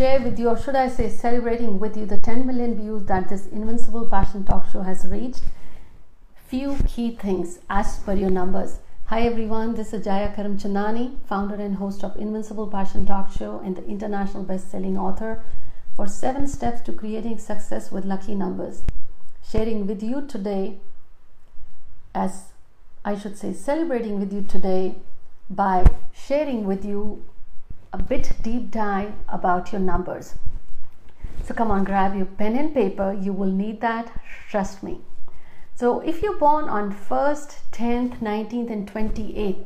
share with you, or should I say, celebrating with you the 10 million views that this Invincible Passion Talk Show has reached. Few key things as per your numbers. Hi everyone, this is Jaya Karamchandani, founder and host of Invincible Passion Talk Show and the international best-selling author for 7 steps to creating success with lucky numbers. Sharing with you today as I should say celebrating with you today by sharing with you a bit deep dive about your numbers. So come on, grab your pen and paper. You will need that, trust me. So if you're born on 1st, 10th, 19th, and 28th,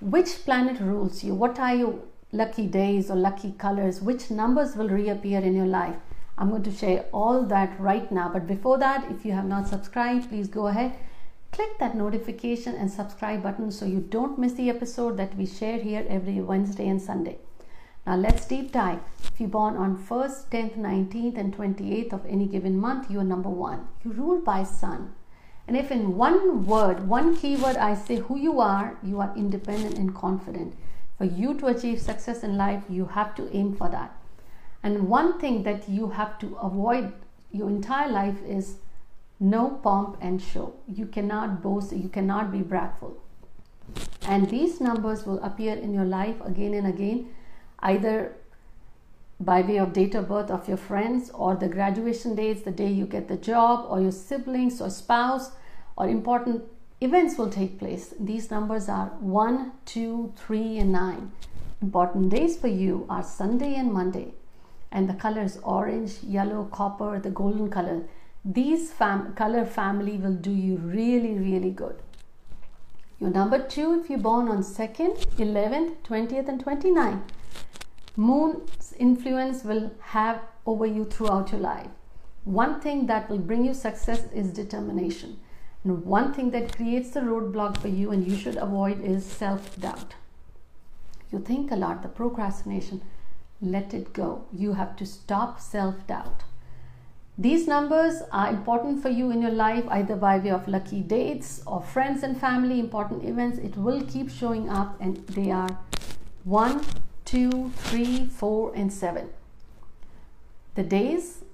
which planet rules you? What are your lucky days or lucky colors? Which numbers will reappear in your life? I'm going to share all that right now. But before that, if you have not subscribed, please go ahead click that notification and subscribe button so you don't miss the episode that we share here every Wednesday and Sunday. Now let's deep dive. If you're born on 1st, 10th, 19th, and 28th of any given month, you are number one. You rule by sun. And if in one word, one keyword, I say who you are, you are independent and confident. For you to achieve success in life, you have to aim for that. And one thing that you have to avoid your entire life is no pomp and show. You cannot boast, you cannot be bragful. And these numbers will appear in your life again and again, either by way of date of birth of your friends or the graduation dates, the day you get the job, or your siblings or spouse, or important events will take place. These numbers are 1, 2, 3, and 9. Important days for you are Sunday and Monday. And the colors orange, yellow, copper, the golden color these fam- color family will do you really, really good. Your number two, if you're born on 2nd, 11th, 20th, and 29th, moon's influence will have over you throughout your life. One thing that will bring you success is determination. And one thing that creates the roadblock for you and you should avoid is self doubt. You think a lot, the procrastination, let it go. You have to stop self doubt. These numbers are important for you in your life either by way of lucky dates or friends and family, important events. It will keep showing up and they are 1, 2, 3, 4, and 7. The days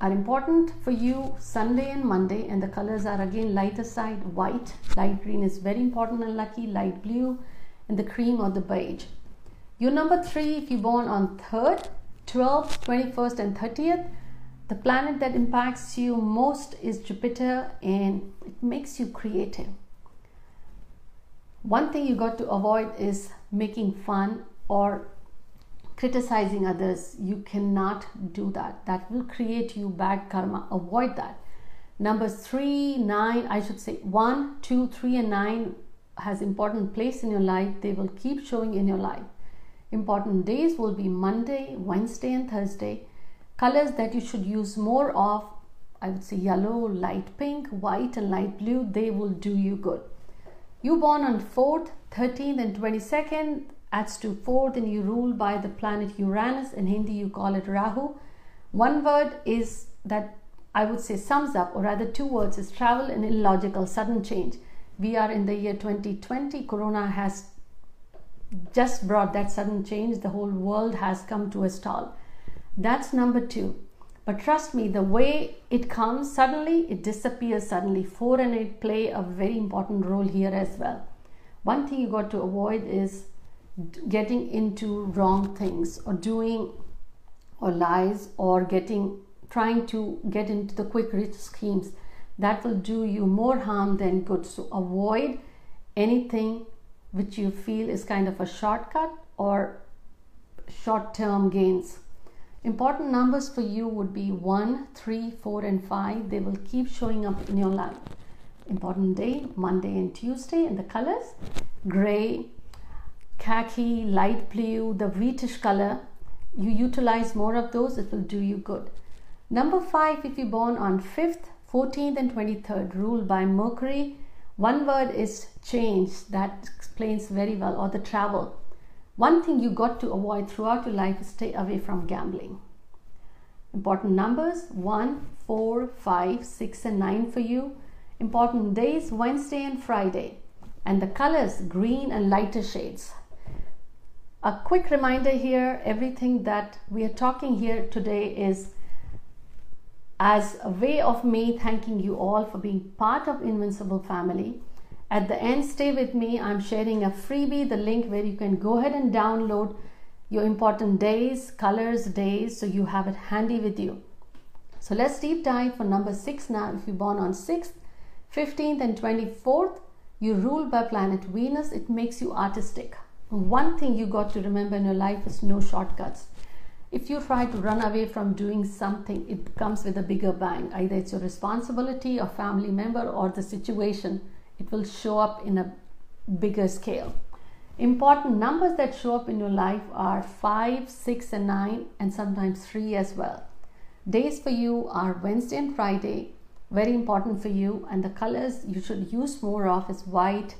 are important for you Sunday and Monday, and the colors are again lighter side white, light green is very important and lucky, light blue, and the cream or the beige. Your number three, if you're born on 3rd, 12th, 21st, and 30th, the planet that impacts you most is Jupiter and it makes you creative. One thing you got to avoid is making fun or criticizing others. You cannot do that. That will create you bad karma. Avoid that. Numbers three, nine, I should say one, two, three, and nine has important place in your life. They will keep showing in your life. Important days will be Monday, Wednesday, and Thursday Colors that you should use more of, I would say yellow, light pink, white and light blue, they will do you good. You born on 4th, 13th and 22nd adds to 4th and you rule by the planet Uranus. In Hindi you call it Rahu. One word is that I would say sums up or rather two words is travel and illogical sudden change. We are in the year 2020. Corona has just brought that sudden change. The whole world has come to a stall. That's number two. But trust me, the way it comes suddenly, it disappears suddenly. Four and eight play a very important role here as well. One thing you got to avoid is getting into wrong things or doing or lies or getting trying to get into the quick rich schemes that will do you more harm than good so avoid anything which you feel is kind of a shortcut or short term gains Important numbers for you would be 1, 3, 4, and 5. They will keep showing up in your life. Important day, Monday and Tuesday. And the colors gray, khaki, light blue, the wheatish color. You utilize more of those, it will do you good. Number 5, if you're born on 5th, 14th, and 23rd, ruled by Mercury. One word is change. That explains very well, or the travel one thing you got to avoid throughout your life is stay away from gambling. Important numbers 1, 4, 5, 6, and 9 for you. Important days Wednesday and Friday. And the colors green and lighter shades. A quick reminder here everything that we are talking here today is as a way of me thanking you all for being part of Invincible family. At the end, stay with me. I'm sharing a freebie, the link where you can go ahead and download your important days, colors, days, so you have it handy with you. So let's deep dive for number six now. If you're born on 6th, 15th, and 24th, you rule by planet Venus, it makes you artistic. One thing you got to remember in your life is no shortcuts. If you try to run away from doing something, it comes with a bigger bang. Either it's your responsibility, a family member, or the situation. It will show up in a bigger scale. Important numbers that show up in your life are 5, 6, and 9, and sometimes 3 as well. Days for you are Wednesday and Friday, very important for you, and the colors you should use more of is white,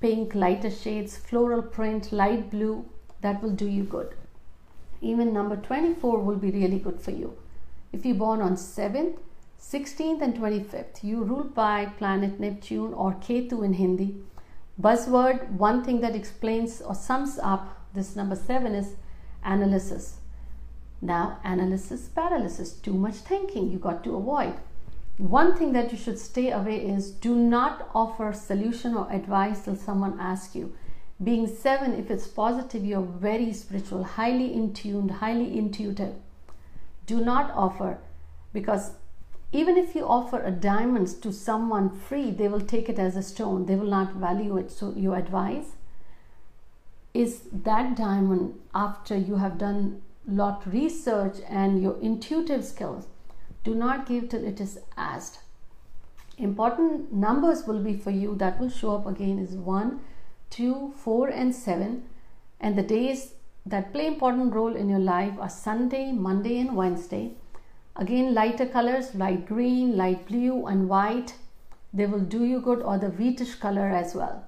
pink, lighter shades, floral print, light blue. That will do you good. Even number 24 will be really good for you. If you're born on 7th, 16th, and 25th, you ruled by planet Neptune or Ketu in Hindi. Buzzword one thing that explains or sums up this number seven is analysis. Now analysis paralysis too much thinking you got to avoid. One thing that you should stay away is do not offer solution or advice till someone asks you. Being seven if it's positive you're very spiritual highly in tuned highly intuitive. Do not offer because even if you offer a diamond to someone free they will take it as a stone. They will not value it. So you advise is that diamond after you have done lot research and your intuitive skills do not give till it is asked. Important numbers will be for you that will show up again is 1 2 4 and 7 and the days that play important role in your life are sunday monday and wednesday Again, lighter colors, light green, light blue, and white. They will do you good, or the wheatish color as well.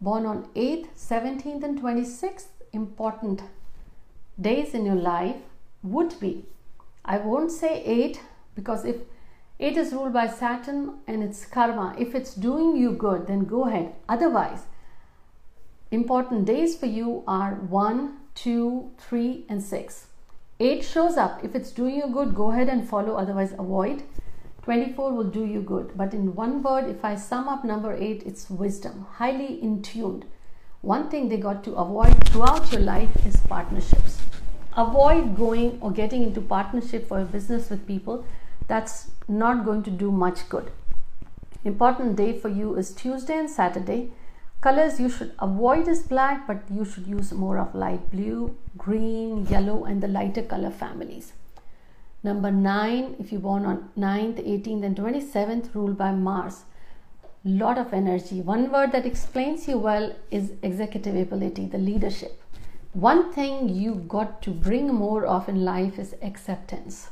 Born on 8th, 17th, and 26th, important days in your life would be. I won't say 8 because if 8 is ruled by Saturn and it's karma, if it's doing you good, then go ahead. Otherwise, important days for you are 1, 2, 3, and 6. 8 shows up. If it's doing you good, go ahead and follow, otherwise, avoid. 24 will do you good. But in one word, if I sum up number 8, it's wisdom, highly in tuned. One thing they got to avoid throughout your life is partnerships. Avoid going or getting into partnership for a business with people that's not going to do much good. Important day for you is Tuesday and Saturday colors you should avoid is black but you should use more of light blue green yellow and the lighter color families. Number 9 if you're born on 9th 18th and 27th ruled by mars. Lot of energy. One word that explains you well is executive ability the leadership. One thing you got to bring more of in life is acceptance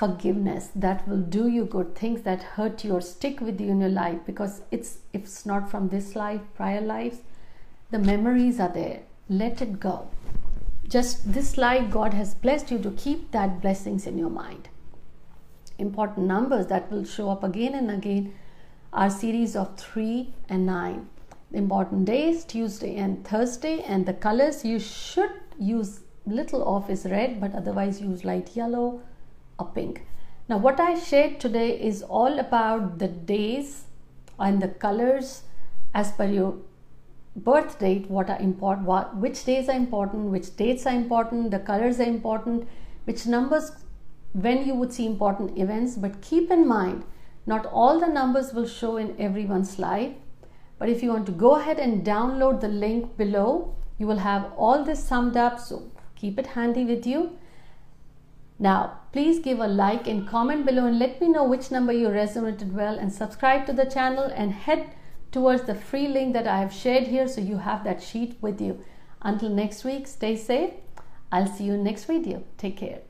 forgiveness that will do you good things that hurt you or stick with you in your life because it's if it's not from this life prior lives the memories are there. Let it go. Just this life god has blessed you to keep that blessings in your mind. Important numbers that will show up again and again are series of 3 and 9 important days tuesday and thursday and the colors. You should use little of is red but otherwise use light yellow a pink. Now, what I shared today is all about the days and the colors as per your birth date. What are important? What which days are important? Which dates are important? The colors are important. Which numbers? When you would see important events, but keep in mind, not all the numbers will show in everyone's life. But if you want to go ahead and download the link below, you will have all this summed up. So keep it handy with you now, please give a like and comment below and let me know which number you resonated well and subscribe to the channel and head towards the free link that I have shared here so you have that sheet with you. Until next week, stay safe. I'll see you next video. Take care.